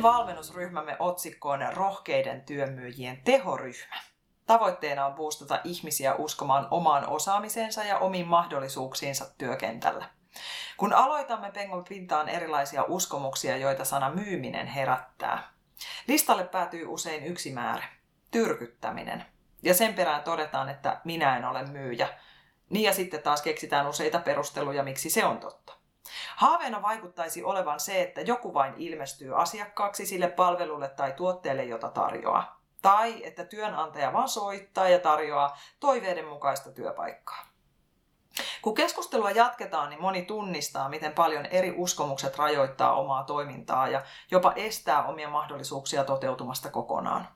Yhden valmennusryhmämme otsikko on Rohkeiden työmyyjien tehoryhmä. Tavoitteena on boostata ihmisiä uskomaan omaan osaamiseensa ja omiin mahdollisuuksiinsa työkentällä. Kun aloitamme, pengon pintaan erilaisia uskomuksia, joita sana myyminen herättää. Listalle päätyy usein yksi määrä, tyrkyttäminen. Ja sen perään todetaan, että minä en ole myyjä. Niin ja sitten taas keksitään useita perusteluja, miksi se on totta. Haaveena vaikuttaisi olevan se, että joku vain ilmestyy asiakkaaksi sille palvelulle tai tuotteelle, jota tarjoaa. Tai että työnantaja vaan soittaa ja tarjoaa toiveiden mukaista työpaikkaa. Kun keskustelua jatketaan, niin moni tunnistaa, miten paljon eri uskomukset rajoittaa omaa toimintaa ja jopa estää omia mahdollisuuksia toteutumasta kokonaan.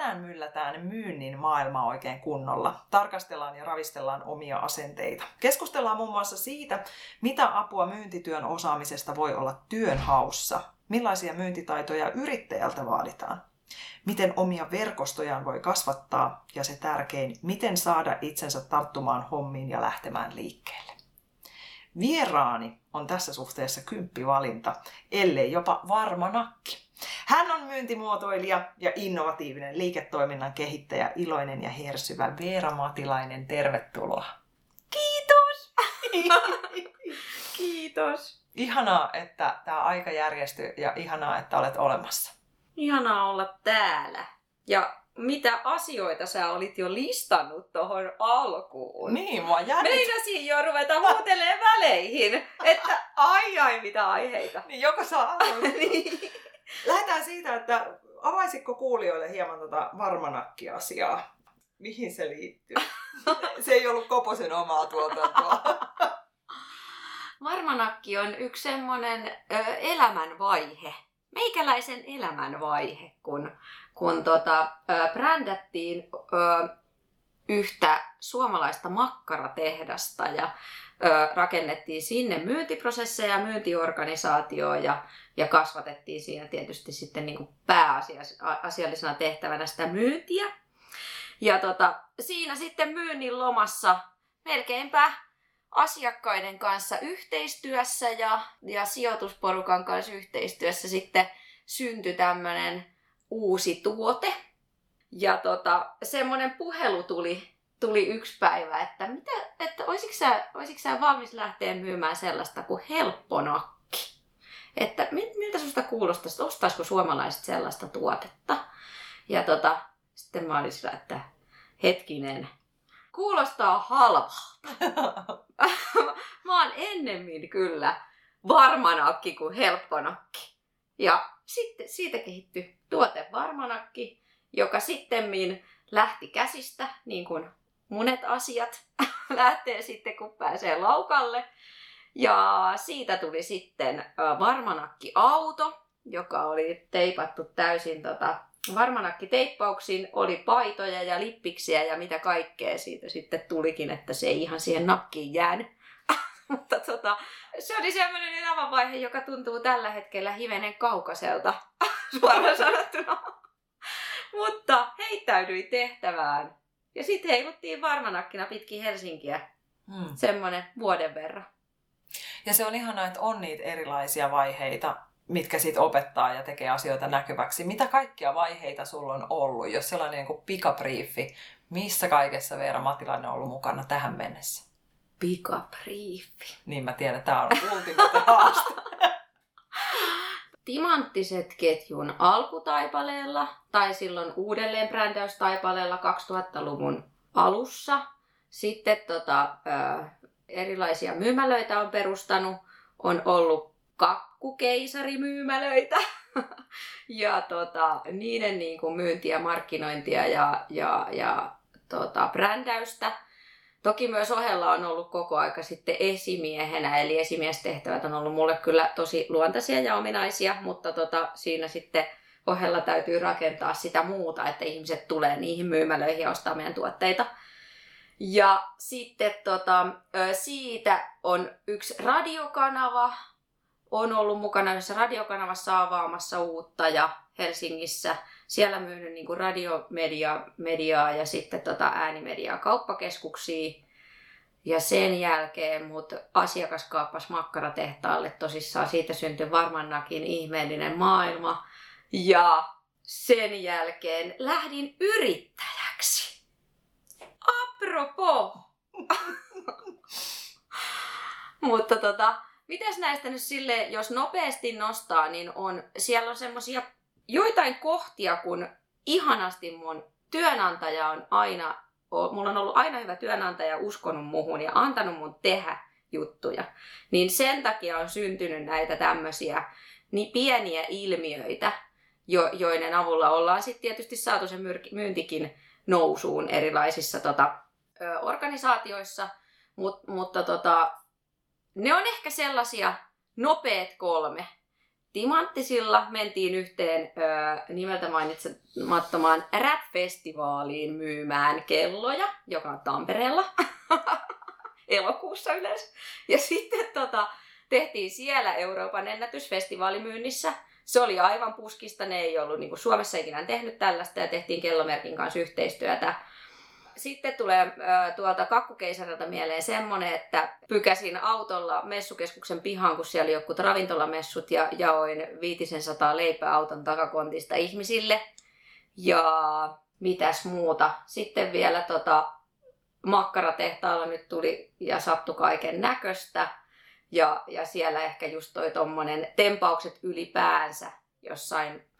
Tänään myllätään myynnin maailmaa oikein kunnolla. Tarkastellaan ja ravistellaan omia asenteita. Keskustellaan muun muassa siitä, mitä apua myyntityön osaamisesta voi olla työn haussa. Millaisia myyntitaitoja yrittäjältä vaaditaan. Miten omia verkostojaan voi kasvattaa ja se tärkein, miten saada itsensä tarttumaan hommiin ja lähtemään liikkeelle. Vieraani on tässä suhteessa kymppivalinta, ellei jopa varma nakki. Hän on myyntimuotoilija ja innovatiivinen liiketoiminnan kehittäjä, iloinen ja hersyvä Veera Matilainen. Tervetuloa. Kiitos! Kiitos. Ihanaa, että tämä aika järjestyi ja ihanaa, että olet olemassa. Ihanaa olla täällä. Ja mitä asioita sä olit jo listannut tuohon alkuun. Niin, mua jännit. Meinasin jo ruveta huutelee väleihin, että ai ai mitä aiheita. Niin, joko saa niin. Lähdetään siitä, että avaisitko kuulijoille hieman tota varmanakki-asiaa? Mihin se liittyy? se ei ollut Koposen omaa tuotantoa. Varmanakki on yksi semmoinen elämänvaihe, meikäläisen elämänvaihe, kun, kun tota, ö, brändättiin ö, yhtä suomalaista makkaratehdasta ja rakennettiin sinne myyntiprosesseja, myyntiorganisaatioa ja, ja kasvatettiin siinä tietysti sitten niin kuin pääasiallisena tehtävänä sitä myyntiä. Ja tota, siinä sitten myynnin lomassa melkeinpä asiakkaiden kanssa yhteistyössä ja, ja sijoitusporukan kanssa yhteistyössä sitten syntyi tämmöinen uusi tuote. Ja tota, semmoinen puhelu tuli, tuli yksi päivä, että, mitä, että olisitko, sä, olisitko sä valmis lähteä myymään sellaista kuin helpponakki? Että miltä susta kuulostaisi, ostaisiko suomalaiset sellaista tuotetta? Ja tota, sitten mä olin sillä, että hetkinen, kuulostaa halvalta. mä oon ennemmin kyllä varmanakki kuin helpponakki. Ja sitten siitä kehittyi tuote varmanakki, joka sitten lähti käsistä, niin kuin monet asiat lähtee sitten, kun pääsee laukalle. Ja siitä tuli sitten varmanakki auto, joka oli teipattu täysin tota, varmanakki teippauksiin oli paitoja ja lippiksiä ja mitä kaikkea siitä sitten tulikin, että se ei ihan siihen nakkiin jäänyt. Mutta tota, se oli semmoinen elämänvaihe, joka tuntuu tällä hetkellä hivenen kaukaiselta, suoraan sanottuna. Mutta heittäydyin tehtävään. Ja sitten heiluttiin varmanakkina pitkin Helsinkiä hmm. semmoinen vuoden verran. Ja se on ihanaa, että on niitä erilaisia vaiheita mitkä sitten opettaa ja tekee asioita näkyväksi. Mitä kaikkia vaiheita sulla on ollut, jos sellainen niin kuin pikabriefi, missä kaikessa Veera Matilainen on ollut mukana tähän mennessä? Pikabriefi. Niin mä tiedän, tämä on ultimate haaste. Timanttiset ketjun alkutaipaleella tai silloin uudelleen brändäystaipaleella 2000-luvun alussa. Sitten tota, erilaisia myymälöitä on perustanut. On ollut kakkukeisarimyymälöitä ja tota, niiden niin kuin myyntiä, markkinointia ja, ja, ja tota, brändäystä. Toki myös ohella on ollut koko aika sitten esimiehenä, eli esimiestehtävät on ollut mulle kyllä tosi luontaisia ja ominaisia, mutta tota, siinä sitten ohella täytyy rakentaa sitä muuta, että ihmiset tulee niihin myymälöihin ja ostaa meidän tuotteita. Ja sitten tota, siitä on yksi radiokanava, on ollut mukana yhdessä radiokanavassa avaamassa uutta ja Helsingissä siellä myynyt niin radiomediaa mediaa ja sitten tota äänimediaa kauppakeskuksiin. Ja sen jälkeen mut asiakas kaappasi makkaratehtaalle tosissaan. Siitä syntyi varmannakin ihmeellinen maailma. Ja sen jälkeen lähdin yrittäjäksi. Apropos! Mutta tota, mitäs näistä nyt sille, jos nopeasti nostaa, niin on, siellä on semmosia joitain kohtia, kun ihanasti mun työnantaja on aina, mulla on ollut aina hyvä työnantaja uskonut muhun ja antanut mun tehdä juttuja. Niin sen takia on syntynyt näitä tämmöisiä niin pieniä ilmiöitä, jo, joiden avulla ollaan sitten tietysti saatu se myyntikin nousuun erilaisissa tota, organisaatioissa, Mut, mutta tota, ne on ehkä sellaisia nopeat kolme. Timanttisilla mentiin yhteen ö, nimeltä mainitsemattomaan rap-festivaaliin myymään kelloja, joka on Tampereella elokuussa yleensä. Ja sitten tota, tehtiin siellä Euroopan ennätysfestivaalimyynnissä. Se oli aivan puskista, ne ei ollut niin kuin Suomessa ikinä tehnyt tällaista ja tehtiin kellomerkin kanssa yhteistyötä sitten tulee äh, tuolta kakkukeisarilta mieleen semmonen, että pykäsin autolla messukeskuksen pihaan, kun siellä oli jotkut ravintolamessut ja jaoin viitisen sataa leipää auton takakontista ihmisille. Ja mitäs muuta. Sitten vielä tota, makkaratehtaalla nyt tuli ja sattui kaiken näköistä. Ja, ja siellä ehkä just toi tommonen tempaukset ylipäänsä jossain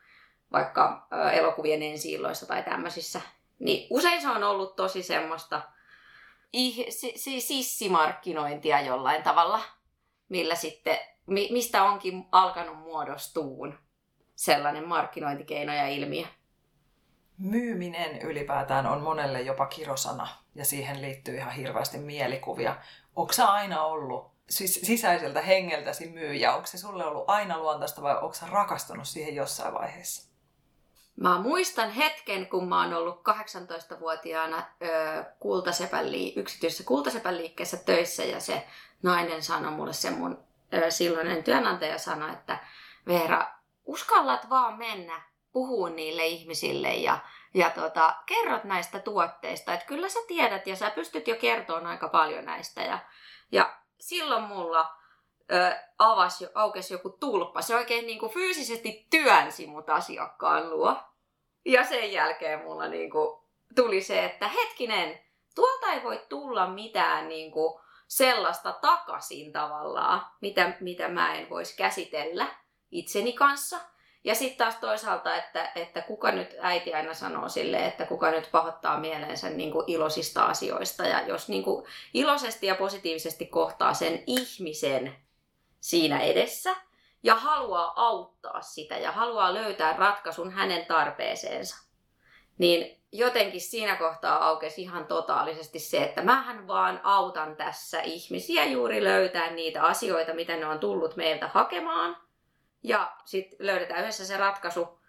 vaikka elokuvien ensi tai tämmöisissä niin usein se on ollut tosi semmoista ih, si, si, sissimarkkinointia jollain tavalla, millä sitten, mi, mistä onkin alkanut muodostuun sellainen markkinointikeino ja ilmiö. Myyminen ylipäätään on monelle jopa kirosana ja siihen liittyy ihan hirveästi mielikuvia. Onko aina ollut siis sisäiseltä hengeltäsi myyjä? Onko se sulle ollut aina luontaista vai onko rakastunut siihen jossain vaiheessa? Mä muistan hetken, kun mä oon ollut 18-vuotiaana ö, kultasepän lii- yksityisessä kultasepän liikkeessä töissä ja se nainen sanoi mulle, se mun ö, silloinen työnantaja sanoi, että Veera, uskallat vaan mennä puhuu niille ihmisille ja, ja tota, kerrot näistä tuotteista. Että kyllä sä tiedät ja sä pystyt jo kertomaan aika paljon näistä. Ja, ja silloin mulla ö, avasi, aukesi joku tulppa. Se oikein niin kuin fyysisesti työnsi mut asiakkaan luo. Ja sen jälkeen mulla niinku tuli se, että hetkinen, tuolta ei voi tulla mitään niinku sellaista takaisin tavallaan, mitä, mitä mä en voisi käsitellä itseni kanssa. Ja sitten taas toisaalta, että, että kuka nyt, äiti aina sanoo sille, että kuka nyt pahoittaa mieleensä niin kuin iloisista asioista. Ja jos niin kuin iloisesti ja positiivisesti kohtaa sen ihmisen siinä edessä, ja haluaa auttaa sitä ja haluaa löytää ratkaisun hänen tarpeeseensa, niin jotenkin siinä kohtaa aukesi ihan totaalisesti se, että mähän vaan autan tässä ihmisiä juuri löytää niitä asioita, mitä ne on tullut meiltä hakemaan. Ja sitten löydetään yhdessä se ratkaisu.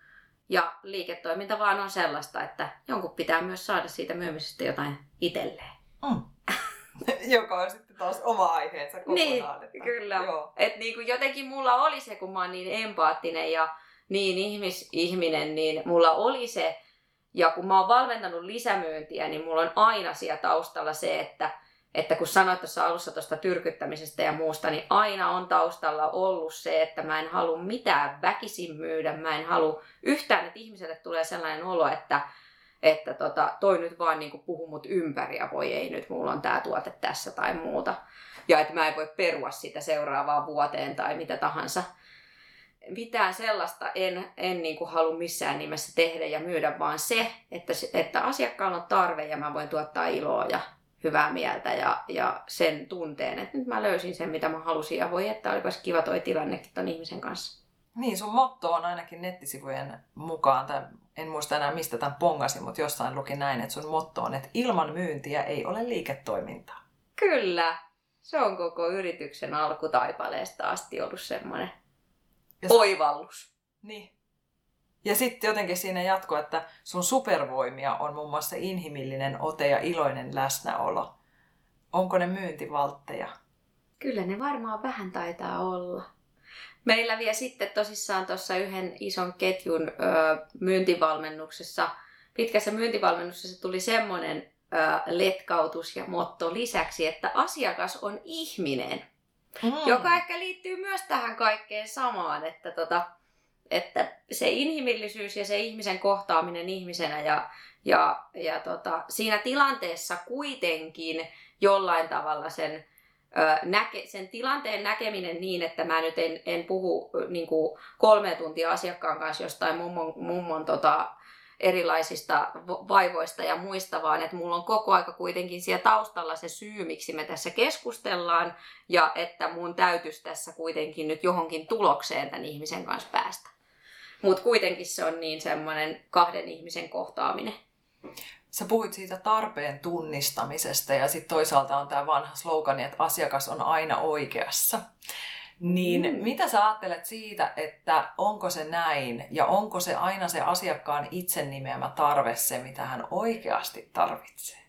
Ja liiketoiminta vaan on sellaista, että jonkun pitää myös saada siitä myymisestä jotain itselleen. Mm. joka on sitten taas oma aiheensa kokonaan. Niin, että, kyllä. Joo. Et niin kuin jotenkin mulla oli se, kun mä oon niin empaattinen ja niin ihmis, ihminen, niin mulla oli se, ja kun mä oon valmentanut lisämyyntiä, niin mulla on aina siellä taustalla se, että, että kun sanoit tuossa alussa tuosta tyrkyttämisestä ja muusta, niin aina on taustalla ollut se, että mä en halua mitään väkisin myydä, mä en halua yhtään, että ihmiselle tulee sellainen olo, että että tota, toi nyt vaan niinku puhu mut ympäri ja voi ei nyt, mulla on tää tuote tässä tai muuta. Ja että mä en voi perua sitä seuraavaan vuoteen tai mitä tahansa. Mitään sellaista en, en niinku halua missään nimessä tehdä ja myydä, vaan se, että, että asiakkaalla on tarve ja mä voin tuottaa iloa ja hyvää mieltä ja, ja sen tunteen, että nyt mä löysin sen, mitä mä halusin ja voi, että olipas kiva toi tilannekin ton ihmisen kanssa. Niin, sun motto on ainakin nettisivujen mukaan, tai en muista enää mistä tämän pongasin, mutta jossain luki näin, että sun motto on, että ilman myyntiä ei ole liiketoimintaa. Kyllä. Se on koko yrityksen alkutaipaleesta asti ollut semmoinen Ja- oivallus. Niin. Ja sitten jotenkin siinä jatko, että sun supervoimia on muun muassa inhimillinen ote ja iloinen läsnäolo. Onko ne myyntivaltteja? Kyllä ne varmaan vähän taitaa olla. Meillä vielä sitten tosissaan tuossa yhden ison ketjun ö, myyntivalmennuksessa, pitkässä myyntivalmennuksessa tuli semmoinen ö, letkautus ja motto lisäksi, että asiakas on ihminen, Mm. joka ehkä liittyy myös tähän kaikkeen samaan, että, tota, että se inhimillisyys ja se ihmisen kohtaaminen ihmisenä ja, ja, ja tota, siinä tilanteessa kuitenkin jollain tavalla sen, näke, sen tilanteen näkeminen niin, että mä nyt en, en puhu niin kuin kolme tuntia asiakkaan kanssa jostain mummon, mummon tota, erilaisista vo- vaivoista ja muista, vaan että mulla on koko aika kuitenkin siellä taustalla se syy, miksi me tässä keskustellaan, ja että mun täytyisi tässä kuitenkin nyt johonkin tulokseen tämän ihmisen kanssa päästä. Mutta kuitenkin se on niin semmoinen kahden ihmisen kohtaaminen. Sä puhuit siitä tarpeen tunnistamisesta ja sitten toisaalta on tämä vanha slogani, että asiakas on aina oikeassa. Niin Mm. mitä sä ajattelet siitä, että onko se näin ja onko se aina se asiakkaan itse nimeämä tarve se, mitä hän oikeasti tarvitsee?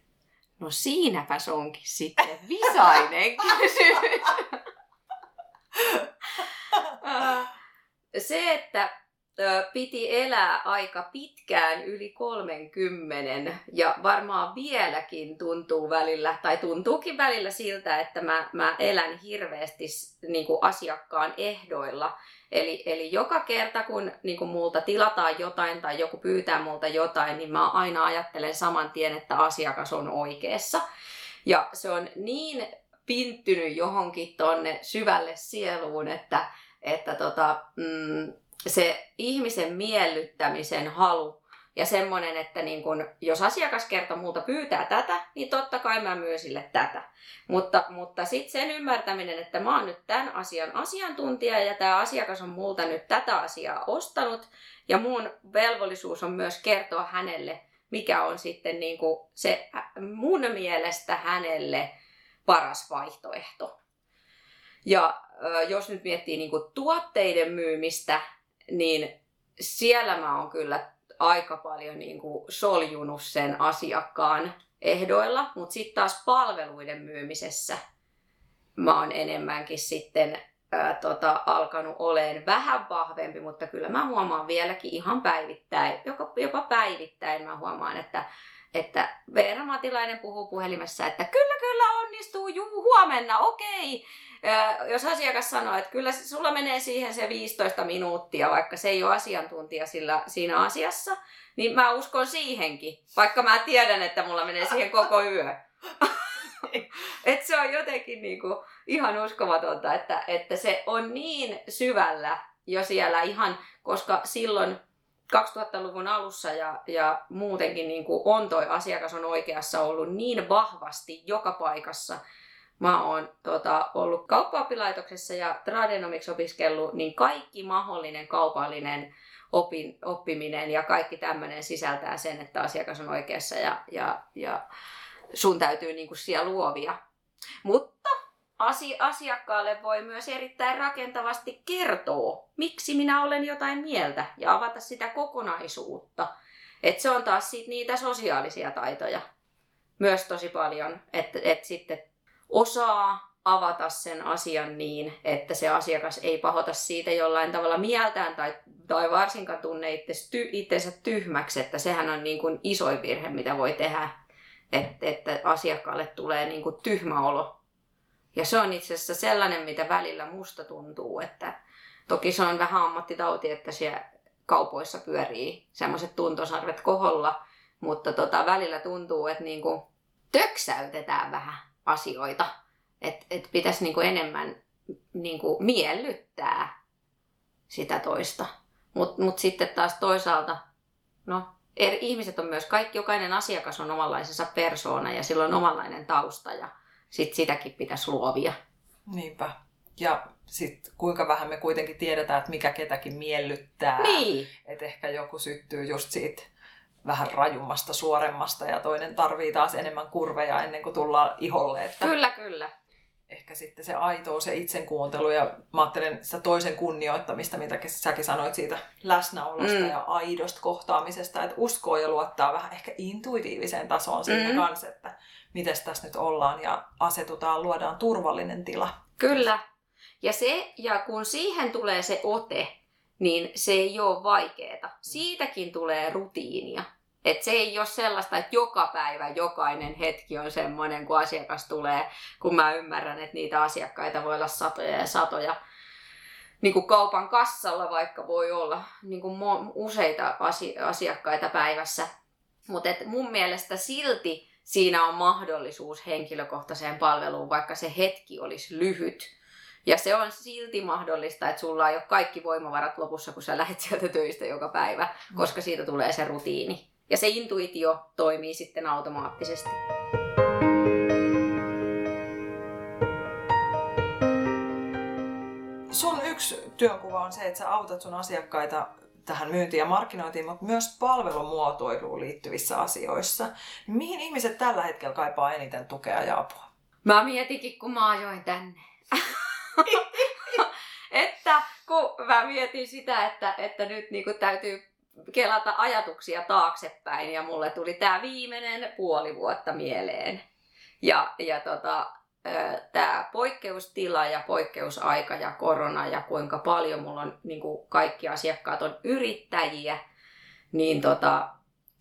No siinäpä se onkin sitten visainen kysymys. Se, että piti elää aika pitkään yli 30 ja varmaan vieläkin tuntuu välillä, tai tuntuukin välillä siltä, että mä, mä elän hirveästi niin kuin asiakkaan ehdoilla. Eli, eli joka kerta, kun niin kuin multa tilataan jotain tai joku pyytää multa jotain, niin mä aina ajattelen saman tien, että asiakas on oikeassa. Ja se on niin pinttynyt johonkin tonne syvälle sieluun, että, että tota, mm, se ihmisen miellyttämisen halu ja semmoinen, että niin kun, jos asiakas kerta multa pyytää tätä, niin totta kai mä myyn sille tätä. Mutta, mutta sitten sen ymmärtäminen, että mä oon nyt tämän asian asiantuntija ja tämä asiakas on multa nyt tätä asiaa ostanut ja mun velvollisuus on myös kertoa hänelle, mikä on sitten niin kuin se ä- mun mielestä hänelle paras vaihtoehto. Ja jos nyt miettii niin kuin tuotteiden myymistä, niin siellä mä oon kyllä aika paljon niin kuin soljunut sen asiakkaan ehdoilla, mutta sitten taas palveluiden myymisessä mä oon enemmänkin sitten ää, tota, alkanut oleen vähän vahvempi, mutta kyllä mä huomaan vieläkin ihan päivittäin, jopa, jopa päivittäin mä huomaan, että että Veera Matilainen puhuu puhelimessa, että kyllä, kyllä onnistuu, juu, huomenna, okei. Ää, jos asiakas sanoo, että kyllä sulla menee siihen se 15 minuuttia, vaikka se ei ole asiantuntija sillä, siinä asiassa, niin mä uskon siihenkin, vaikka mä tiedän, että mulla menee siihen koko yö. Et se on jotenkin niinku ihan uskomatonta, että, että se on niin syvällä jo siellä ihan, koska silloin 2000-luvun alussa ja, ja muutenkin niin kuin on toi asiakas on oikeassa ollut niin vahvasti joka paikassa. Mä oon tota, ollut kauppaoppilaitoksessa ja tradenomiksi opiskellut, niin kaikki mahdollinen kaupallinen opin, oppiminen ja kaikki tämmöinen sisältää sen, että asiakas on oikeassa ja, ja, ja sun täytyy niin kuin siellä luovia. Mutta asi- asiakkaalle voi myös erittäin rakentavasti kertoa, miksi minä olen jotain mieltä ja avata sitä kokonaisuutta. Et se on taas sit niitä sosiaalisia taitoja myös tosi paljon, että et sitten osaa avata sen asian niin, että se asiakas ei pahota siitä jollain tavalla mieltään tai, tai varsinkaan tunne itsensä tyhmäksi, että sehän on niin kuin isoin virhe, mitä voi tehdä, että, että asiakkaalle tulee niin kuin tyhmä olo ja se on itse asiassa sellainen, mitä välillä musta tuntuu, että toki se on vähän ammattitauti, että siellä kaupoissa pyörii semmoiset tuntosarvet koholla, mutta tota, välillä tuntuu, että niinku töksäytetään vähän asioita, että et pitäisi niinku enemmän niinku miellyttää sitä toista. Mutta mut sitten taas toisaalta, no eri ihmiset on myös, kaikki, jokainen asiakas on omanlaisensa persoona ja sillä on omanlainen tausta ja sit sitäkin pitäisi luovia. Niinpä. Ja sitten kuinka vähän me kuitenkin tiedetään, että mikä ketäkin miellyttää. Niin. Että ehkä joku syttyy just siitä vähän rajummasta, suoremmasta ja toinen tarvii taas enemmän kurveja ennen kuin tullaan iholle. Että Kyllä, kyllä. ehkä sitten se aitous ja itsenkuuntelu ja mä ajattelen sitä toisen kunnioittamista, mitä säkin sanoit siitä läsnäolosta Mm. ja aidosta kohtaamisesta, että uskoo ja luottaa vähän ehkä intuitiiviseen tasoon siinä Mm. kanssa, että miten tässä nyt ollaan ja asetutaan, luodaan turvallinen tila. Kyllä. Ja, se, ja kun siihen tulee se ote, niin se ei ole vaikeeta. Siitäkin tulee rutiinia. Et se ei ole sellaista, että joka päivä, jokainen hetki on semmoinen, kun asiakas tulee, kun mä ymmärrän, että niitä asiakkaita voi olla satoja ja satoja. Niin kuin kaupan kassalla vaikka voi olla niin kuin useita asi- asiakkaita päivässä. Mutta mun mielestä silti siinä on mahdollisuus henkilökohtaiseen palveluun, vaikka se hetki olisi lyhyt. Ja se on silti mahdollista, että sulla ei ole kaikki voimavarat lopussa, kun sä lähdet sieltä töistä joka päivä, koska siitä tulee se rutiini. Ja se intuitio toimii sitten automaattisesti. Sun yksi työnkuva on se, että sä autat sun asiakkaita tähän myyntiin ja markkinointiin, mutta myös palvelumuotoiluun liittyvissä asioissa. Mihin ihmiset tällä hetkellä kaipaa eniten tukea ja apua? Mä mietinkin, kun mä ajoin tänne. että kun mä mietin sitä, että, että nyt niin täytyy kelata ajatuksia taaksepäin ja mulle tuli tämä viimeinen puoli vuotta mieleen. Ja, ja tota, tämä poikkeustila ja poikkeusaika ja korona ja kuinka paljon mulla on niin kuin kaikki asiakkaat on yrittäjiä, niin, tota,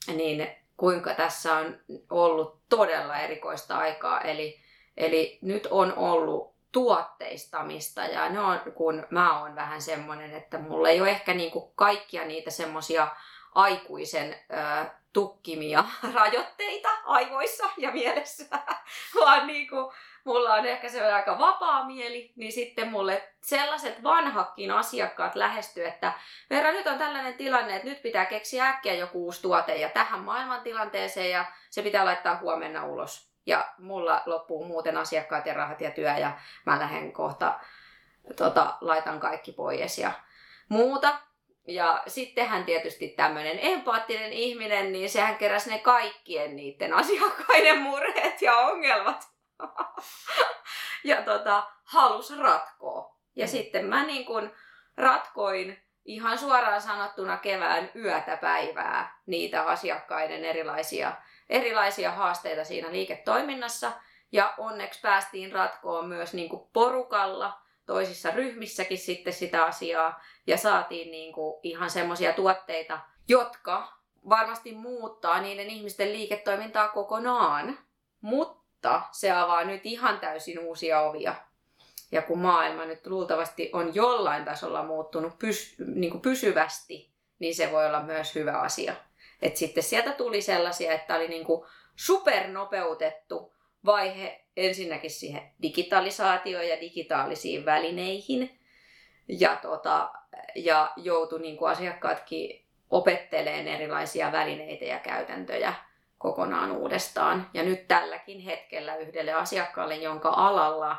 niin kuinka tässä on ollut todella erikoista aikaa. Eli, eli nyt on ollut tuotteistamista ja ne on, kun mä oon vähän semmoinen, että mulla ei ole ehkä niinku kaikkia niitä semmosia aikuisen ö, tukkimia rajoitteita aivoissa ja mielessä, vaan niinku, mulla on ehkä se aika vapaa mieli, niin sitten mulle sellaiset vanhakin asiakkaat lähestyy, että Vera, nyt on tällainen tilanne, että nyt pitää keksiä äkkiä joku uusi tuote ja tähän maailmantilanteeseen ja se pitää laittaa huomenna ulos. Ja mulla loppuu muuten asiakkaat ja rahat ja työ ja mä lähden kohta, tota, laitan kaikki pois ja muuta. Ja sittenhän tietysti tämmöinen empaattinen ihminen, niin sehän keräsi ne kaikkien niiden asiakkaiden murheet ja ongelmat. ja tota, halus ratkoa. Ja Mm. sitten mä niin kun ratkoin ihan suoraan sanottuna kevään yötä päivää niitä asiakkaiden erilaisia, erilaisia haasteita siinä liiketoiminnassa. Ja onneksi päästiin ratkoon myös niin kuin porukalla, toisissa ryhmissäkin sitten sitä asiaa. Ja saatiin niin kuin ihan semmoisia tuotteita, jotka varmasti muuttaa niiden ihmisten liiketoimintaa kokonaan. Mutta se avaa nyt ihan täysin uusia ovia. Ja kun maailma nyt luultavasti on jollain tasolla muuttunut pys, niin kuin pysyvästi, niin se voi olla myös hyvä asia. Et sitten sieltä tuli sellaisia, että oli niin kuin supernopeutettu vaihe ensinnäkin siihen digitalisaatioon ja digitaalisiin välineihin. Ja, tota, ja joutui niin kuin asiakkaatkin opetteleen erilaisia välineitä ja käytäntöjä kokonaan uudestaan. Ja nyt tälläkin hetkellä yhdelle asiakkaalle, jonka alalla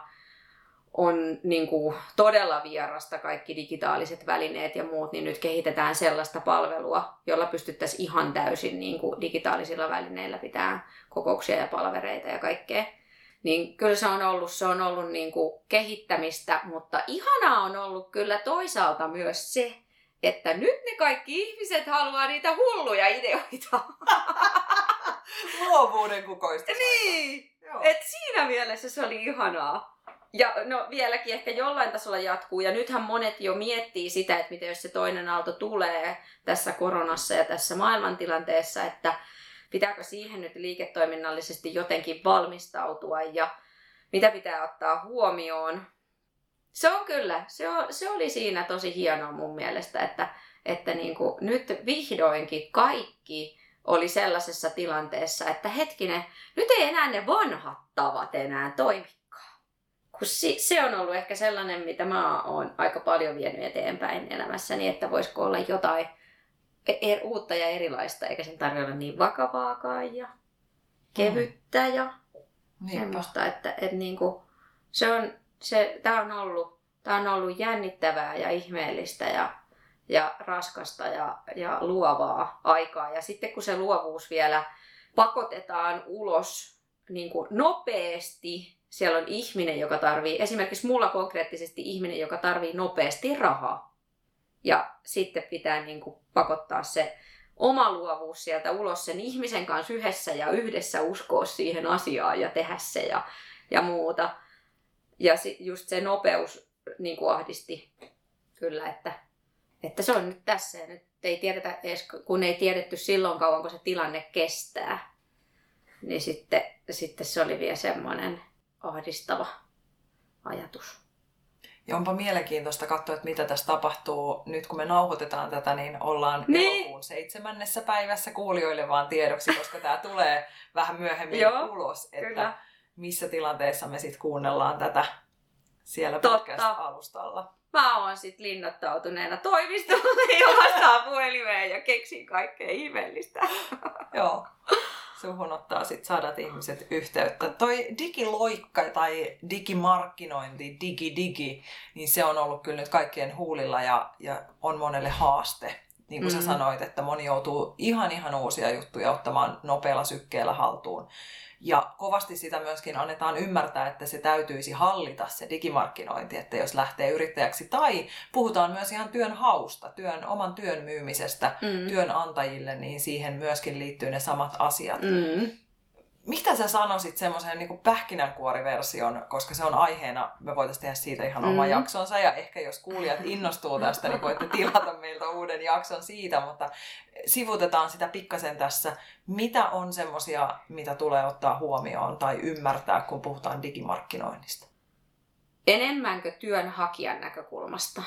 on niin kuin todella vierasta kaikki digitaaliset välineet ja muut, niin nyt kehitetään sellaista palvelua, jolla pystyttäisiin ihan täysin niin kuin digitaalisilla välineillä pitää kokouksia ja palvereita ja kaikkea. Niin kyllä se on ollut, se on ollut niin kuin kehittämistä, mutta ihanaa on ollut kyllä toisaalta myös se, että nyt ne kaikki ihmiset haluaa niitä hulluja ideoita. Luovuuden kukoista. niin! Joo. Et siinä mielessä se oli ihanaa. Ja no vieläkin ehkä jollain tasolla jatkuu. Ja nythän monet jo miettii sitä, että miten jos se toinen aalto tulee tässä koronassa ja tässä maailmantilanteessa, että pitääkö siihen nyt liiketoiminnallisesti jotenkin valmistautua ja mitä pitää ottaa huomioon. Se on kyllä, se, on, se oli siinä tosi hienoa mun mielestä, että, että niin kuin nyt vihdoinkin kaikki oli sellaisessa tilanteessa, että hetkinen, nyt ei enää ne vanhat tavat enää toimikaan. Kun si- se on ollut ehkä sellainen, mitä mä oon aika paljon vienyt eteenpäin elämässäni, että voisiko olla jotain e- uutta ja erilaista, eikä sen tarvitse olla niin vakavaakaan ja kevyttä ja semmoista, että, että niinku, se on, se, tää on ollut Tämä on ollut jännittävää ja ihmeellistä ja, ja raskasta ja, ja luovaa aikaa. Ja sitten kun se luovuus vielä pakotetaan ulos niin kuin nopeasti, siellä on ihminen, joka tarvii, esimerkiksi mulla konkreettisesti ihminen, joka tarvii nopeasti rahaa. Ja sitten pitää niin kuin pakottaa se oma luovuus sieltä ulos sen ihmisen kanssa yhdessä ja yhdessä uskoa siihen asiaan ja tehdä se ja, ja muuta. Ja just se nopeus niin kuin ahdisti kyllä, että, että se on nyt tässä ja nyt ei tiedetä edes, kun ei tiedetty silloin kauan, kun se tilanne kestää. Niin sitten, sitten se oli vielä semmoinen ahdistava ajatus. Ja onpa mielenkiintoista katsoa, että mitä tässä tapahtuu. Nyt kun me nauhoitetaan tätä, niin ollaan niin. elokuun seitsemännessä päivässä kuulijoille vaan tiedoksi, koska tämä tulee vähän myöhemmin Joo, ulos, että kyllä. missä tilanteessa me sitten kuunnellaan tätä siellä podcast-alustalla. Mä oon sit linnoittautuneena toimistolle ja vastaan puhelimeen ja keksin kaikkea ihmeellistä. Joo suhun ottaa sit sadat ihmiset yhteyttä. Toi digiloikka tai digimarkkinointi, digi-digi, niin se on ollut kyllä nyt kaikkien huulilla ja, ja on monelle haaste. Niin kuin mm-hmm. sä sanoit, että moni joutuu ihan ihan uusia juttuja ottamaan nopealla sykkeellä haltuun. Ja kovasti sitä myöskin annetaan ymmärtää, että se täytyisi hallita se digimarkkinointi, että jos lähtee yrittäjäksi. Tai puhutaan myös ihan työn hausta, työn, oman työn myymisestä mm. työnantajille, niin siihen myöskin liittyy ne samat asiat. Mm. Mitä sä sanoisit semmoisen niin pähkinänkuoriversion, koska se on aiheena, me voitaisiin tehdä siitä ihan oma mm. jaksonsa, ja ehkä jos kuulijat innostuu tästä, niin voitte tilata meiltä uuden jakson siitä, mutta sivutetaan sitä pikkasen tässä. Mitä on semmoisia, mitä tulee ottaa huomioon tai ymmärtää, kun puhutaan digimarkkinoinnista? Enemmänkö työnhakijan näkökulmasta?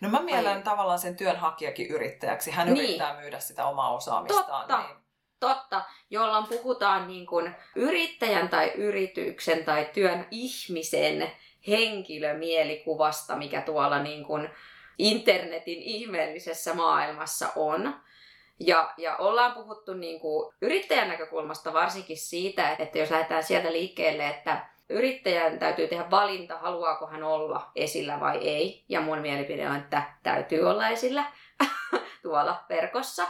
No mä mielen tavallaan sen työnhakijakin yrittäjäksi. Hän niin. yrittää myydä sitä omaa osaamistaan. Totta. Niin totta, jolloin puhutaan niin kuin yrittäjän tai yrityksen tai työn ihmisen henkilömielikuvasta, mikä tuolla niin kuin internetin ihmeellisessä maailmassa on. Ja, ja ollaan puhuttu niin kuin yrittäjän näkökulmasta varsinkin siitä, että jos lähdetään sieltä liikkeelle, että yrittäjän täytyy tehdä valinta, haluaako hän olla esillä vai ei. Ja mun mielipide on, että täytyy olla esillä tuolla verkossa.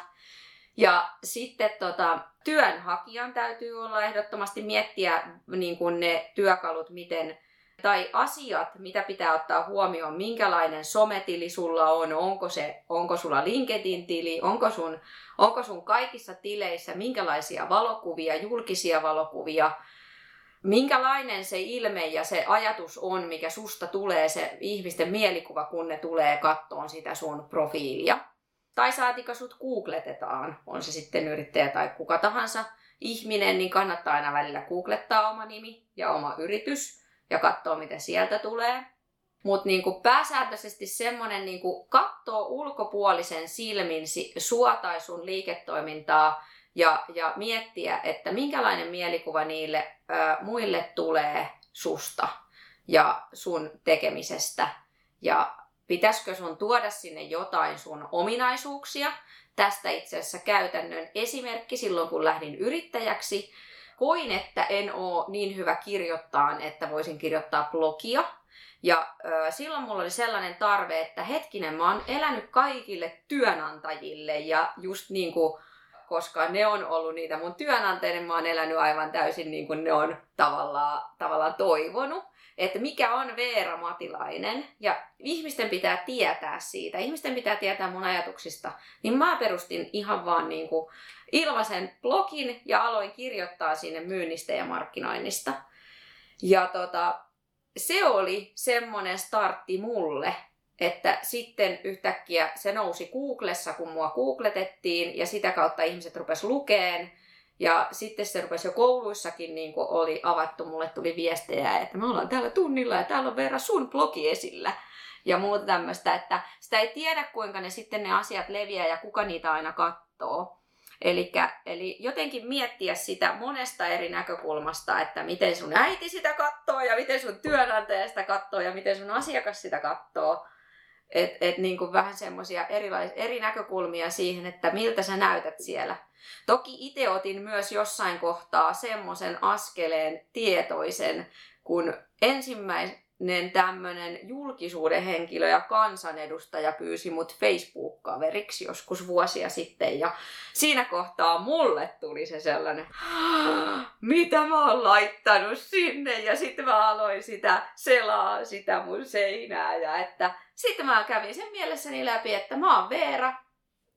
Ja sitten tota, työnhakijan täytyy olla ehdottomasti miettiä niin kuin ne työkalut, miten tai asiat, mitä pitää ottaa huomioon, minkälainen sometili sulla on, onko, se, onko sulla LinkedIn-tili, onko sun, onko sun kaikissa tileissä, minkälaisia valokuvia, julkisia valokuvia, minkälainen se ilme ja se ajatus on, mikä susta tulee, se ihmisten mielikuva, kun ne tulee kattoon sitä sun profiilia. Tai saatika sut googletetaan, on se sitten yrittäjä tai kuka tahansa ihminen, niin kannattaa aina välillä googlettaa oma nimi ja oma yritys ja katsoa, mitä sieltä tulee. Mutta niinku pääsääntöisesti semmoinen niinku katsoo ulkopuolisen silmin sua tai sun liiketoimintaa ja, ja miettiä, että minkälainen mielikuva niille ö, muille tulee susta ja sun tekemisestä. Ja Pitäisikö sun tuoda sinne jotain sun ominaisuuksia? Tästä itse asiassa käytännön esimerkki silloin, kun lähdin yrittäjäksi. Koin, että en ole niin hyvä kirjoittaa, että voisin kirjoittaa blogia. Ja ö, silloin mulla oli sellainen tarve, että hetkinen, mä oon elänyt kaikille työnantajille ja just niin kuin koska ne on ollut niitä mun työnantajia, mä oon elänyt aivan täysin niin kuin ne on tavallaan, tavallaan toivonut että mikä on Veera Matilainen. Ja ihmisten pitää tietää siitä. Ihmisten pitää tietää mun ajatuksista. Niin mä perustin ihan vaan niin kuin ilmaisen blogin ja aloin kirjoittaa sinne myynnistä ja markkinoinnista. Ja tota, se oli semmoinen startti mulle, että sitten yhtäkkiä se nousi Googlessa, kun mua googletettiin ja sitä kautta ihmiset rupes lukeen ja sitten se rupesi jo kouluissakin, niin kuin oli avattu, mulle tuli viestejä, että me ollaan täällä tunnilla ja täällä on Veera sun blogi esillä. Ja muuta tämmöistä, että sitä ei tiedä kuinka ne sitten ne asiat leviää ja kuka niitä aina katsoo. Elikkä, eli jotenkin miettiä sitä monesta eri näkökulmasta, että miten sun äiti sitä katsoo ja miten sun työnantaja sitä katsoo ja miten sun asiakas sitä katsoo. Et, et niin kuin vähän semmoisia eri näkökulmia siihen, että miltä sä näytät siellä. Toki itse otin myös jossain kohtaa semmoisen askeleen tietoisen, kun ensimmäis, tämmöinen julkisuuden henkilö ja kansanedustaja pyysi mut Facebook-kaveriksi joskus vuosia sitten. Ja siinä kohtaa mulle tuli se sellainen, mitä mä oon laittanut sinne. Ja sitten mä aloin sitä selaa sitä mun seinää. Ja että sitten mä kävin sen mielessäni läpi, että mä oon Veera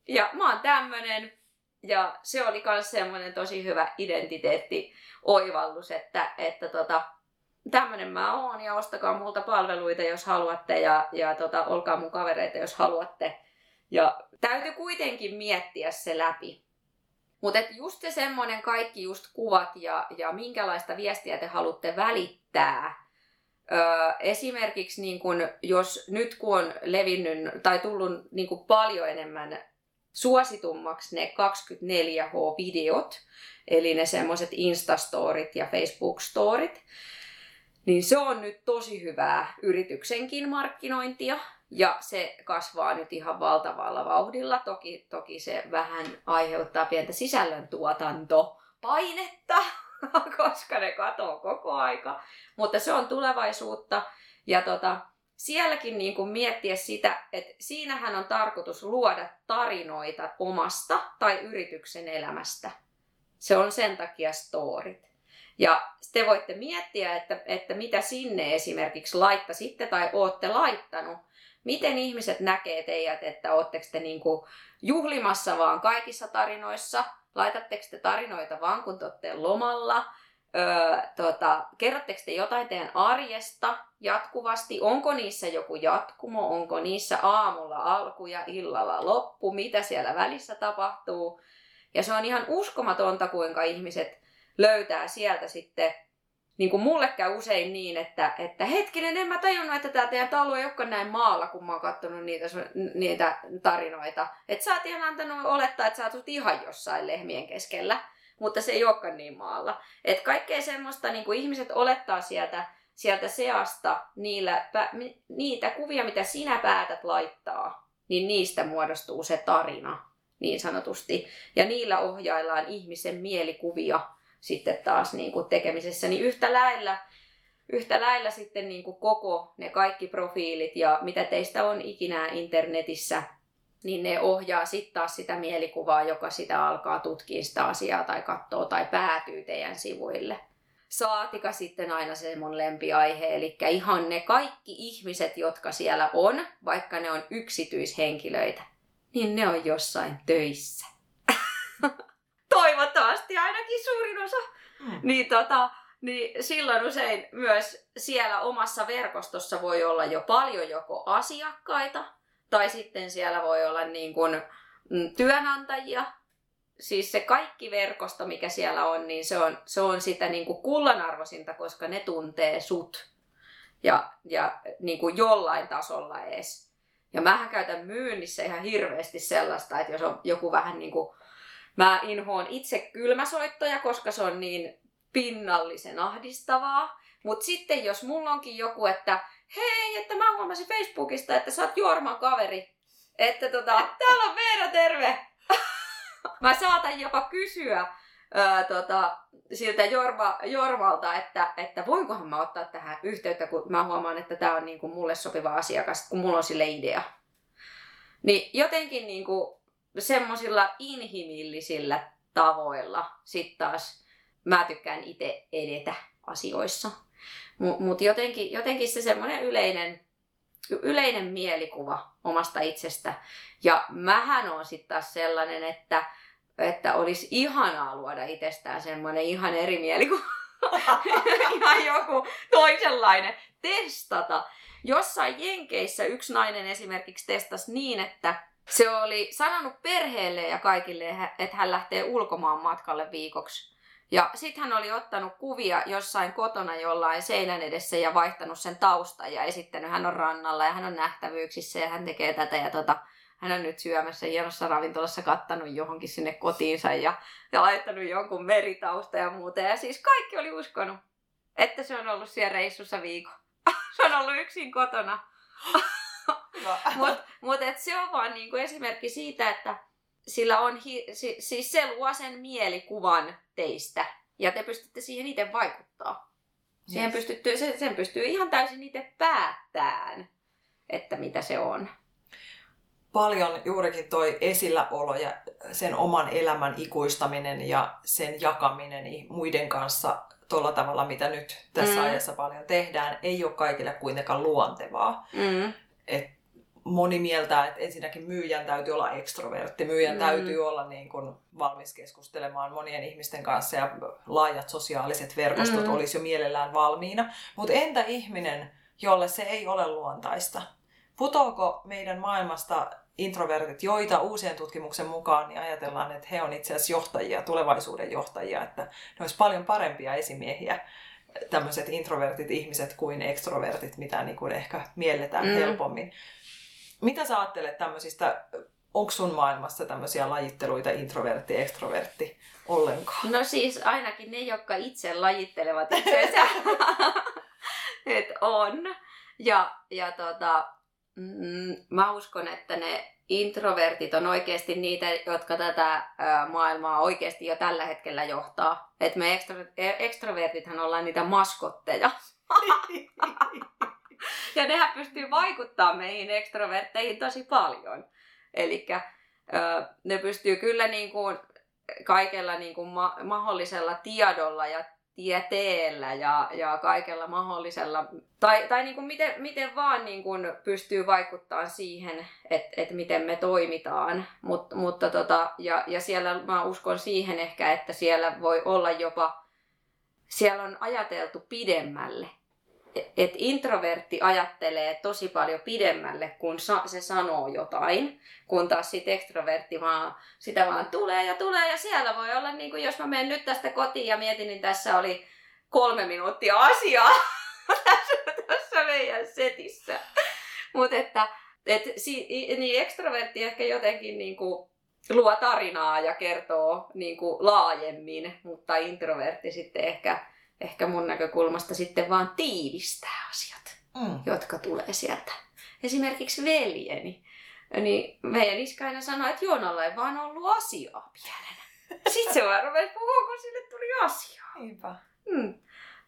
ja mä oon tämmönen. Ja se oli myös semmoinen tosi hyvä identiteetti oivallus, että, että tota, tämmönen mä oon ja ostakaa multa palveluita, jos haluatte ja, ja tota, olkaa mun kavereita, jos haluatte. Ja täytyy kuitenkin miettiä se läpi. Mutta just se semmoinen kaikki just kuvat ja, ja minkälaista viestiä te haluatte välittää. Öö, esimerkiksi niin kun, jos nyt kun on levinnyt tai tullut niin kun paljon enemmän suositummaksi ne 24H-videot, eli ne semmoiset Instastorit ja Facebook-storit, niin se on nyt tosi hyvää yrityksenkin markkinointia. Ja se kasvaa nyt ihan valtavalla vauhdilla. Toki, toki se vähän aiheuttaa pientä sisällöntuotantopainetta, koska ne katoo koko aika. Mutta se on tulevaisuutta. Ja tota, sielläkin niin kuin miettiä sitä, että siinähän on tarkoitus luoda tarinoita omasta tai yrityksen elämästä. Se on sen takia storit. Ja te voitte miettiä, että, että mitä sinne esimerkiksi laittaisitte tai olette laittanut. Miten ihmiset näkee teidät, että oletteko te niin kuin juhlimassa vaan kaikissa tarinoissa? Laitatteko te tarinoita vaan kun te lomalla? Öö, tota, kerrotteko te jotain teidän arjesta jatkuvasti? Onko niissä joku jatkumo? Onko niissä aamulla alku ja illalla loppu? Mitä siellä välissä tapahtuu? Ja se on ihan uskomatonta, kuinka ihmiset löytää sieltä sitten, niin kuin mulle käy usein niin, että, että hetkinen, en mä tajunnut, että tämä teidän talo ei olekaan näin maalla, kun mä oon katsonut niitä, niitä tarinoita. Että sä oot ihan antanut olettaa, että sä oot ihan jossain lehmien keskellä, mutta se ei olekaan niin maalla. Että kaikkea semmoista niin kuin ihmiset olettaa sieltä, sieltä seasta niillä, niitä kuvia, mitä sinä päätät laittaa, niin niistä muodostuu se tarina niin sanotusti. Ja niillä ohjaillaan ihmisen mielikuvia sitten taas niin kuin tekemisessä, niin yhtä lailla, yhtä lailla sitten niin kuin koko ne kaikki profiilit ja mitä teistä on ikinä internetissä, niin ne ohjaa sitten taas sitä mielikuvaa, joka sitä alkaa tutkia sitä asiaa tai katsoo tai päätyy teidän sivuille. Saatika sitten aina se mun lempiaihe, eli ihan ne kaikki ihmiset, jotka siellä on, vaikka ne on yksityishenkilöitä, niin ne on jossain töissä. toivottavasti ainakin suurin osa, mm. niin, tota, niin silloin usein myös siellä omassa verkostossa voi olla jo paljon joko asiakkaita, tai sitten siellä voi olla niin kuin mm, työnantajia. Siis se kaikki verkosto, mikä siellä on, niin se on, se on sitä niin kuin kullanarvoisinta, koska ne tuntee sut. Ja, ja niin kuin jollain tasolla edes. Ja mähän käytän myynnissä ihan hirveästi sellaista, että jos on joku vähän niin kuin Mä inhoon itse kylmäsoittoja, koska se on niin pinnallisen ahdistavaa. Mutta sitten jos mulla onkin joku, että hei, että mä huomasin Facebookista, että sä oot Jorman kaveri. Että tota, täällä on Veera, terve! mä saatan jopa kysyä ää, tota, siltä Jorma, Jormalta, että, että voinkohan mä ottaa tähän yhteyttä, kun mä huomaan, että tämä on niin kuin mulle sopiva asiakas, kun mulla on sille idea. Niin jotenkin niin kuin, semmoisilla inhimillisillä tavoilla sitten taas mä tykkään itse edetä asioissa. Mutta jotenkin, jotenkin se semmoinen yleinen, yleinen mielikuva omasta itsestä. Ja mähän on sitten taas sellainen, että, että olisi ihanaa luoda itsestään semmoinen ihan eri mielikuva. ihan joku toisenlainen. Testata. Jossain Jenkeissä yksi nainen esimerkiksi testasi niin, että se oli sanonut perheelle ja kaikille, että hän lähtee ulkomaan matkalle viikoksi. Ja sitten hän oli ottanut kuvia jossain kotona jollain seinän edessä ja vaihtanut sen tausta ja esittänyt, hän on rannalla ja hän on nähtävyyksissä ja hän tekee tätä ja tota. Hän on nyt syömässä hienossa ravintolassa kattanut johonkin sinne kotiinsa ja, ja laittanut jonkun meritausta ja muuta. Ja siis kaikki oli uskonut, että se on ollut siellä reissussa viikon. se on ollut yksin kotona. Mutta mut se on vaan niinku esimerkki siitä, että sillä on hi- si- siis se luo sen mielikuvan teistä ja te pystytte siihen itse vaikuttaa. Siihen pystyttyy, se, sen pystyy ihan täysin itse päättämään, että mitä se on. Paljon juurikin toi esilläolo ja sen oman elämän ikuistaminen ja sen jakaminen muiden kanssa tuolla tavalla, mitä nyt tässä mm. ajassa paljon tehdään, ei ole kaikille kuitenkaan luontevaa. Mm. Et moni mieltää, että ensinnäkin myyjän täytyy olla ekstrovertti, myyjän mm. täytyy olla niin kuin valmis keskustelemaan monien ihmisten kanssa ja laajat sosiaaliset verkostot mm. olisi jo mielellään valmiina. Mutta entä ihminen, jolle se ei ole luontaista? Putoako meidän maailmasta introvertit, joita uusien tutkimuksen mukaan niin ajatellaan, että he on itse asiassa johtajia, tulevaisuuden johtajia, että ne olisi paljon parempia esimiehiä tämmöiset introvertit ihmiset kuin ekstrovertit, mitä niin kuin ehkä mielletään mm. helpommin. Mitä sä ajattelet tämmöisistä, onko sun maailmassa tämmöisiä lajitteluita introvertti, ekstrovertti ollenkaan? No siis ainakin ne, jotka itse lajittelevat itseensä, että on. Ja, ja tota, mm, mä uskon, että ne introvertit on oikeasti niitä, jotka tätä maailmaa oikeasti jo tällä hetkellä johtaa. Että me ekstro- ekstrovertithan ollaan niitä maskotteja. ja nehän pystyy vaikuttaa meihin ekstrovertteihin tosi paljon. Eli ne pystyy kyllä niin kuin kaikella niin kuin ma- mahdollisella tiedolla ja tieteellä ja, ja kaikella mahdollisella, tai, tai niin kuin miten, miten vaan niin kuin pystyy vaikuttamaan siihen, että et miten me toimitaan. Mut, mutta tota, ja, ja siellä mä uskon siihen ehkä, että siellä voi olla jopa, siellä on ajateltu pidemmälle että introvertti ajattelee tosi paljon pidemmälle, kun sa- se sanoo jotain, kun taas sit extrovertti vaan, sitä vaan tulee ja tulee ja siellä voi olla, niin kuin jos mä menen nyt tästä kotiin ja mietin, niin tässä oli kolme minuuttia asiaa tässä, tässä meidän setissä. Mutta että et, si, niin extrovertti ehkä jotenkin niin kuin luo tarinaa ja kertoo niin kuin laajemmin, mutta introvertti sitten ehkä ehkä mun näkökulmasta sitten vaan tiivistää asiat, mm. jotka tulee sieltä. Esimerkiksi veljeni. Niin meidän iskä aina sanoi, että Joonalla ei vaan ollut asiaa pienenä. Sitten se vaan rupesi puhua, kun sille tuli asiaa. Niinpä. Mm.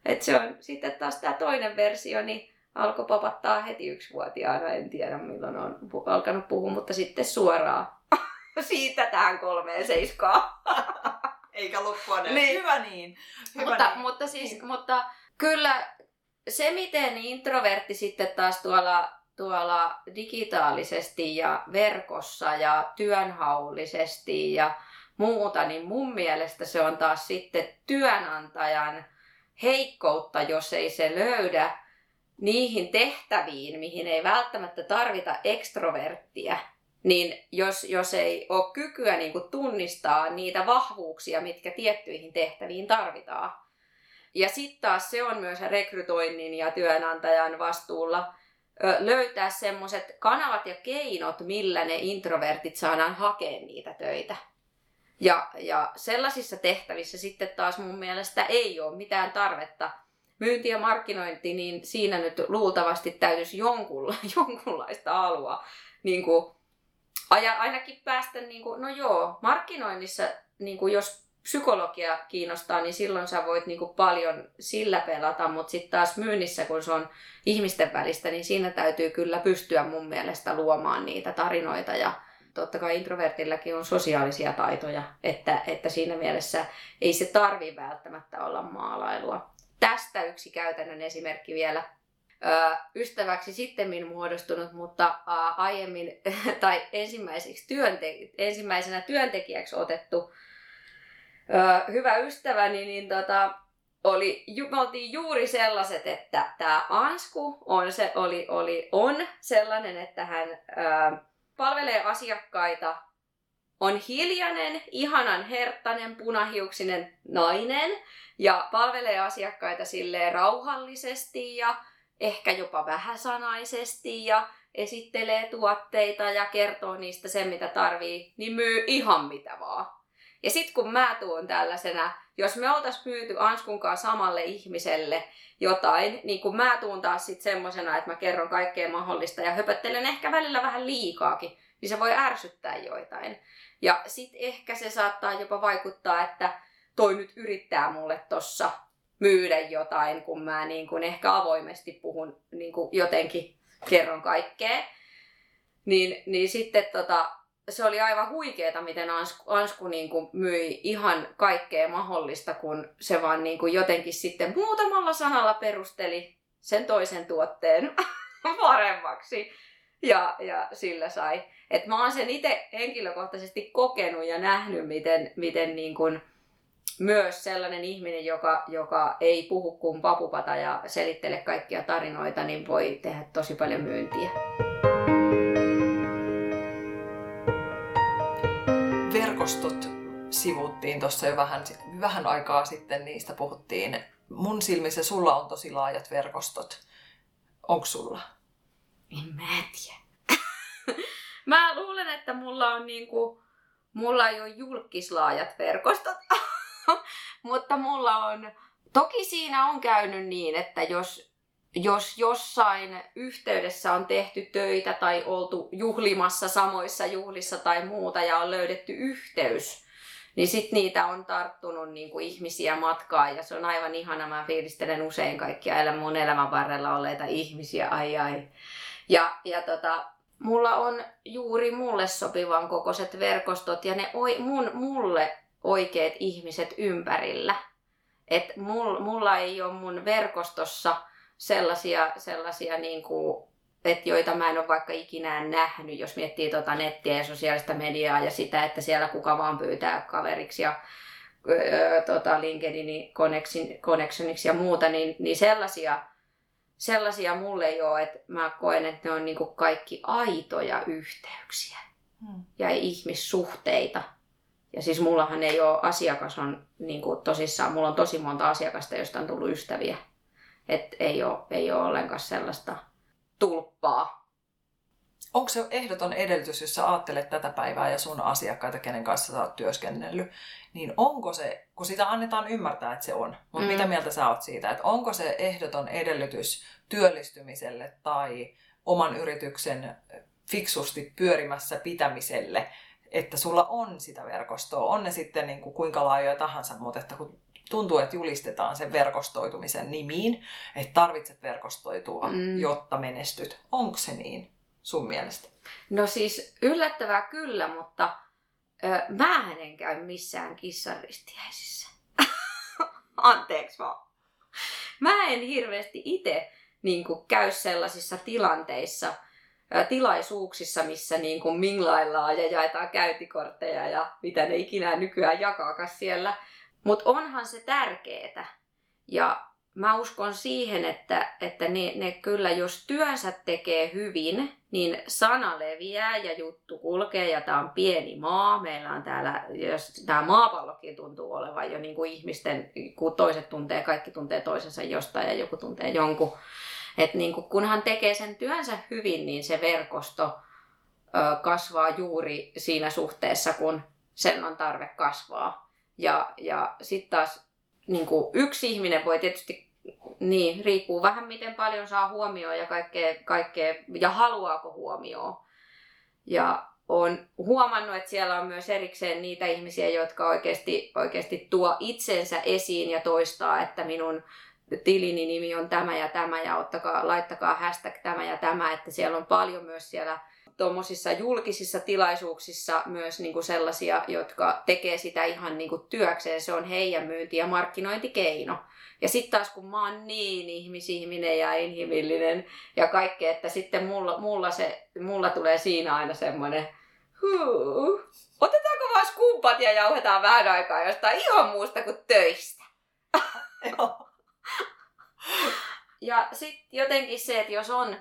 Et se on sitten taas tämä toinen versio, niin alkoi papattaa heti yksivuotiaana. En tiedä milloin on alkanut puhua, mutta sitten suoraan siitä tähän kolmeen seiskaan. Eikä loppua näin. Niin. Hyvä niin. Hyvä mutta, niin. mutta, siis, niin. mutta kyllä se, miten introvertti sitten taas tuolla, tuolla digitaalisesti ja verkossa ja työnhaullisesti ja muuta, niin mun mielestä se on taas sitten työnantajan heikkoutta, jos ei se löydä niihin tehtäviin, mihin ei välttämättä tarvita ekstroverttiä, niin jos, jos ei ole kykyä niin kuin tunnistaa niitä vahvuuksia, mitkä tiettyihin tehtäviin tarvitaan. Ja sitten taas se on myös rekrytoinnin ja työnantajan vastuulla löytää semmoiset kanavat ja keinot, millä ne introvertit saadaan hakea niitä töitä. Ja, ja sellaisissa tehtävissä sitten taas mun mielestä ei ole mitään tarvetta myynti ja markkinointi, niin siinä nyt luultavasti täytyisi jonkunla, jonkunlaista alua niin kuin aja, ainakin päästä, niin kuin, no joo, markkinoinnissa, niin kuin jos psykologia kiinnostaa, niin silloin sä voit niin kuin paljon sillä pelata, mutta sitten taas myynnissä, kun se on ihmisten välistä, niin siinä täytyy kyllä pystyä mun mielestä luomaan niitä tarinoita ja totta kai introvertilläkin on sosiaalisia taitoja, että, että siinä mielessä ei se tarvi välttämättä olla maalailua. Tästä yksi käytännön esimerkki vielä ystäväksi sitten muodostunut, mutta aiemmin tai ensimmäiseksi työnte- ensimmäisenä työntekijäksi otettu hyvä ystäväni, niin tota, oli, me oltiin juuri sellaiset, että tämä Ansku on, se, oli, oli, on sellainen, että hän ää, palvelee asiakkaita, on hiljainen, ihanan herttainen, punahiuksinen nainen ja palvelee asiakkaita silleen rauhallisesti ja ehkä jopa vähäsanaisesti ja esittelee tuotteita ja kertoo niistä sen, mitä tarvii, niin myy ihan mitä vaan. Ja sitten kun mä tuun tällaisena, jos me oltais myyty Anskunkaan samalle ihmiselle jotain, niin kun mä tuun taas sitten semmosena, että mä kerron kaikkea mahdollista ja höpöttelen ehkä välillä vähän liikaakin, niin se voi ärsyttää joitain. Ja sitten ehkä se saattaa jopa vaikuttaa, että toi nyt yrittää mulle tossa myydä jotain, kun mä niin kuin ehkä avoimesti puhun niin kuin jotenkin kerron kaikkea. Niin, niin sitten tota, se oli aivan huikeeta, miten Ansku, Ansku niin kuin myi ihan kaikkea mahdollista, kun se vaan niin kuin jotenkin sitten muutamalla sanalla perusteli sen toisen tuotteen paremmaksi. Ja, ja sillä sai. Et mä oon sen itse henkilökohtaisesti kokenut ja nähnyt, miten, miten niin kuin myös sellainen ihminen, joka, joka ei puhu kuin papupata ja selittele kaikkia tarinoita, niin voi tehdä tosi paljon myyntiä. Verkostot sivuttiin tuossa jo vähän, vähän aikaa sitten, niistä puhuttiin. Mun silmissä sulla on tosi laajat verkostot. Onko sulla? En mä tiedä. mä luulen, että mulla on niinku, mulla ei ole julkislaajat verkostot, mutta mulla on, toki siinä on käynyt niin, että jos, jos jossain yhteydessä on tehty töitä tai oltu juhlimassa samoissa juhlissa tai muuta ja on löydetty yhteys, niin sit niitä on tarttunut niin kuin ihmisiä matkaan ja se on aivan ihana. Mä fiilistelen usein kaikkia mun elämän varrella olleita ihmisiä, ai ai. Ja, ja tota, mulla on juuri mulle sopivan kokoiset verkostot ja ne oi, mun, mulle oikeat ihmiset ympärillä. Et mul, mulla ei ole mun verkostossa sellaisia, sellaisia niin kuin, et joita mä en ole vaikka ikinä nähnyt, jos miettii tota nettiä ja sosiaalista mediaa ja sitä, että siellä kuka vaan pyytää kaveriksi ja öö, tota LinkedInin connectioniksi ja muuta, niin, niin sellaisia sellaisia mulle ei ole, että mä koen, että ne on niin kaikki aitoja yhteyksiä hmm. ja ihmissuhteita. Ja siis mullahan ei ole asiakas on niin kuin tosissaan, mulla on tosi monta asiakasta, joista on tullut ystäviä. Että ei ole, ei ole ollenkaan sellaista tulppaa. Onko se ehdoton edellytys, jos sä ajattelet tätä päivää ja sun asiakkaita, kenen kanssa sä oot työskennellyt, niin onko se, kun sitä annetaan ymmärtää, että se on, mutta mm. mitä mieltä sä oot siitä, että onko se ehdoton edellytys työllistymiselle tai oman yrityksen fiksusti pyörimässä pitämiselle, että sulla on sitä verkostoa, on ne sitten niin kuin kuinka laajoja tahansa, mutta että kun tuntuu, että julistetaan sen verkostoitumisen nimiin, että tarvitset verkostoitua, mm. jotta menestyt. Onko se niin sun mielestä? No siis yllättävää kyllä, mutta ö, mä en käy missään kissaristiäisissä. Anteeksi vaan. Mä en hirveästi itse niin käy sellaisissa tilanteissa, tilaisuuksissa, missä niin kuin minglaillaan ja jaetaan käyntikortteja ja mitä ne ikinä nykyään jakaakaan siellä. Mutta onhan se tärkeää. Ja mä uskon siihen, että, että ne, ne kyllä, jos työnsä tekee hyvin, niin sana leviää ja juttu kulkee ja tämä on pieni maa. Meillä on täällä, jos tämä maapallokin tuntuu olevan jo niin kuin ihmisten, kun toiset tuntee, kaikki tuntee toisensa jostain ja joku tuntee jonkun. Että niin kuin, kunhan tekee sen työnsä hyvin, niin se verkosto ö, kasvaa juuri siinä suhteessa, kun sen on tarve kasvaa. Ja, ja sitten taas niin kuin yksi ihminen voi tietysti, niin riippuu vähän miten paljon saa huomioon ja kaikkea, kaikkea ja haluaako huomioon. Ja on huomannut, että siellä on myös erikseen niitä ihmisiä, jotka oikeasti, oikeasti tuo itsensä esiin ja toistaa, että minun tilini nimi on tämä ja tämä ja ottakaa, laittakaa hashtag tämä ja tämä, että siellä on paljon myös siellä tuommoisissa julkisissa tilaisuuksissa myös niin kuin sellaisia, jotka tekee sitä ihan niin kuin työkseen. Se on heidän myynti- ja markkinointikeino. Ja sitten taas kun mä oon niin ihmisihminen ja inhimillinen ja kaikkea, että sitten mulla, mulla, se, mulla tulee siinä aina semmoinen huu, otetaanko vaan skumpat ja jauhetaan vähän aikaa jostain ihan muusta kuin töistä. ja sitten jotenkin se, että jos on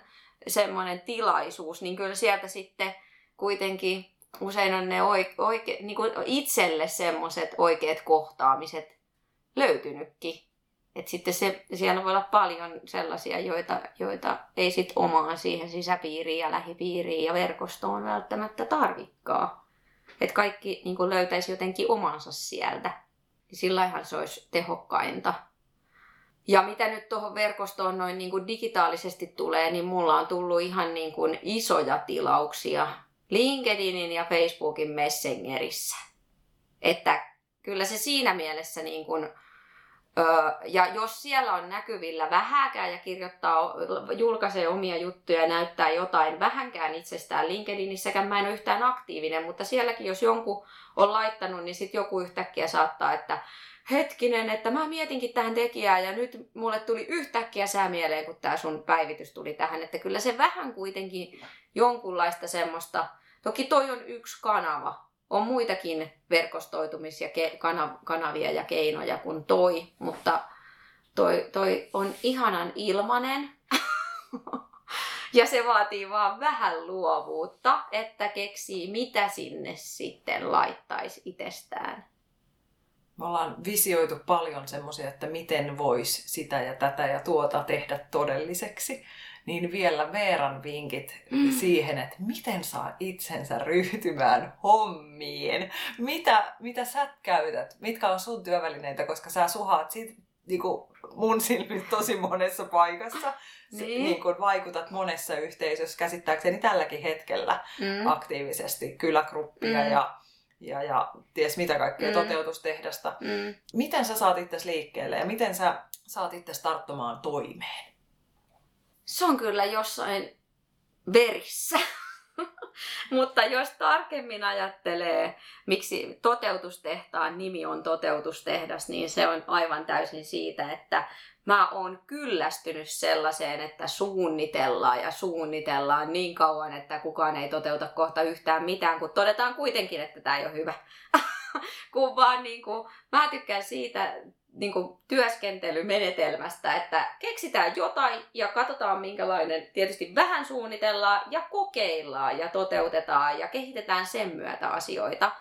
semmoinen tilaisuus, niin kyllä sieltä sitten kuitenkin usein on ne oike, oike, niin kuin itselle semmoiset oikeat kohtaamiset löytynytkin. Et sitten se, siellä voi olla paljon sellaisia, joita, joita ei sit omaan siihen sisäpiiriin ja lähipiiriin ja verkostoon välttämättä tarvikkaa. Että kaikki niin löytäisi jotenkin omansa sieltä. Sillähän se olisi tehokkainta. Ja mitä nyt tuohon verkostoon noin niin kuin digitaalisesti tulee, niin mulla on tullut ihan niin kuin isoja tilauksia LinkedInin ja Facebookin Messengerissä. Että kyllä se siinä mielessä niin kuin, ja jos siellä on näkyvillä vähäkään ja kirjoittaa, julkaisee omia juttuja ja näyttää jotain vähänkään itsestään LinkedInissäkään, mä en ole yhtään aktiivinen, mutta sielläkin jos jonkun on laittanut, niin sitten joku yhtäkkiä saattaa, että hetkinen, että mä mietinkin tähän tekijään ja nyt mulle tuli yhtäkkiä sää mieleen, kun tämä sun päivitys tuli tähän. Että kyllä se vähän kuitenkin jonkunlaista semmoista, toki toi on yksi kanava, on muitakin verkostoitumis- ja ke- kanavia ja keinoja kuin toi, mutta toi, toi on ihanan ilmanen. ja se vaatii vaan vähän luovuutta, että keksii mitä sinne sitten laittaisi itsestään. Me ollaan visioitu paljon semmoisia, että miten voisi sitä ja tätä ja tuota tehdä todelliseksi. Niin vielä Veeran vinkit mm. siihen, että miten saa itsensä ryhtymään hommiin. Mitä, mitä sä käytät? Mitkä on sun työvälineitä, koska sä suhaat siitä niin kuin mun silmin tosi monessa paikassa. Niin. Niin kuin vaikutat monessa yhteisössä käsittääkseni tälläkin hetkellä mm. aktiivisesti kylägruppia mm. ja ja, ja ties mitä kaikkea mm. toteutustehdasta. Mm. Miten sä saat itse liikkeelle ja miten sä saat itse tarttumaan toimeen? Se on kyllä jossain verissä. Mutta jos tarkemmin ajattelee, miksi toteutustehtaan nimi on toteutustehdas, niin se on aivan täysin siitä, että mä oon kyllästynyt sellaiseen, että suunnitellaan ja suunnitellaan niin kauan, että kukaan ei toteuta kohta yhtään mitään, kun todetaan kuitenkin, että tämä ei ole hyvä. kun vaan niin kuin, mä tykkään siitä niin kuin, työskentelymenetelmästä, että keksitään jotain ja katsotaan minkälainen, tietysti vähän suunnitellaan ja kokeillaan ja toteutetaan ja kehitetään sen myötä asioita.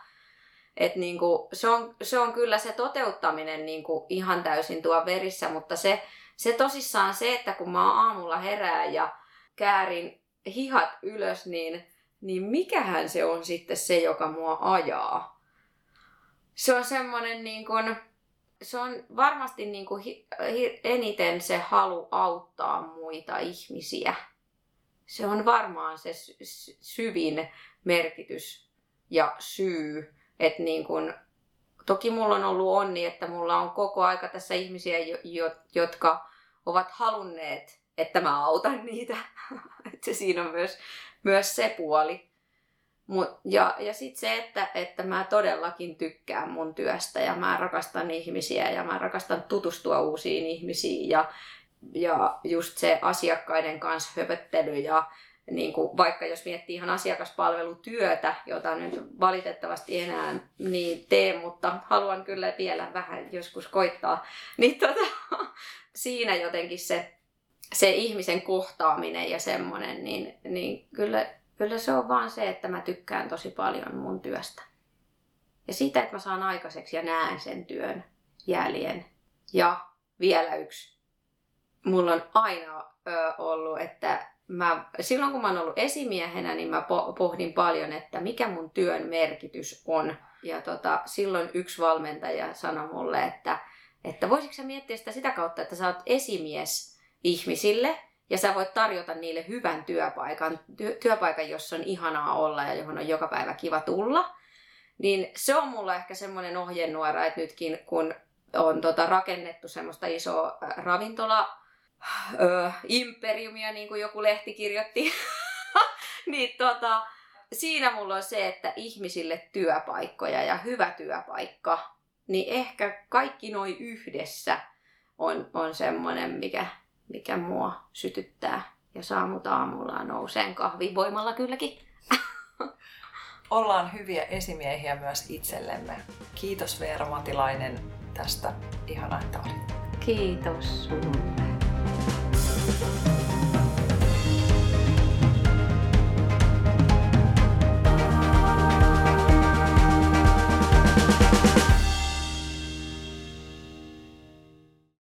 Et niinku, se, on, se on kyllä se toteuttaminen niinku ihan täysin tuo verissä, mutta se, se tosissaan se, että kun mä aamulla herään ja käärin hihat ylös, niin, niin mikähän se on sitten se, joka mua ajaa. Se on semmoinen niin kuin, se on varmasti niin kuin hi, hi, eniten se halu auttaa muita ihmisiä. Se on varmaan se syvin merkitys ja syy et niin kun, toki mulla on ollut onni, että mulla on koko aika tässä ihmisiä, jotka ovat halunneet, että mä autan niitä. että siinä on myös, myös se puoli. Mut, ja ja sitten se, että, että mä todellakin tykkään mun työstä ja mä rakastan ihmisiä ja mä rakastan tutustua uusiin ihmisiin ja, ja just se asiakkaiden kanssa höpöttely ja niin kuin, vaikka jos miettii ihan asiakaspalvelutyötä, jota nyt valitettavasti enää niin tee, mutta haluan kyllä vielä vähän joskus koittaa, niin tota, siinä jotenkin se, se ihmisen kohtaaminen ja semmoinen, niin, niin kyllä, kyllä se on vaan se, että mä tykkään tosi paljon mun työstä. Ja sitä, että mä saan aikaiseksi ja näen sen työn jäljen. Ja vielä yksi. Mulla on aina ö, ollut, että mä, silloin kun mä oon ollut esimiehenä, niin mä pohdin paljon, että mikä mun työn merkitys on. Ja tota, silloin yksi valmentaja sanoi mulle, että, että voisitko sä miettiä sitä sitä kautta, että sä oot esimies ihmisille ja sä voit tarjota niille hyvän työpaikan, työ, työpaikan, jossa on ihanaa olla ja johon on joka päivä kiva tulla. Niin se on mulla ehkä semmoinen ohjenuora, että nytkin kun on tota rakennettu semmoista isoa ravintola ö, imperiumia, niin kuin joku lehti kirjoitti. niin tota, siinä mulla on se, että ihmisille työpaikkoja ja hyvä työpaikka, niin ehkä kaikki noin yhdessä on, on semmoinen, mikä, mikä mua sytyttää ja saa mut aamulla nouseen kahvivoimalla kylläkin. Ollaan hyviä esimiehiä myös itsellemme. Kiitos Veera Matilainen tästä. Ihanaa, että olit. Kiitos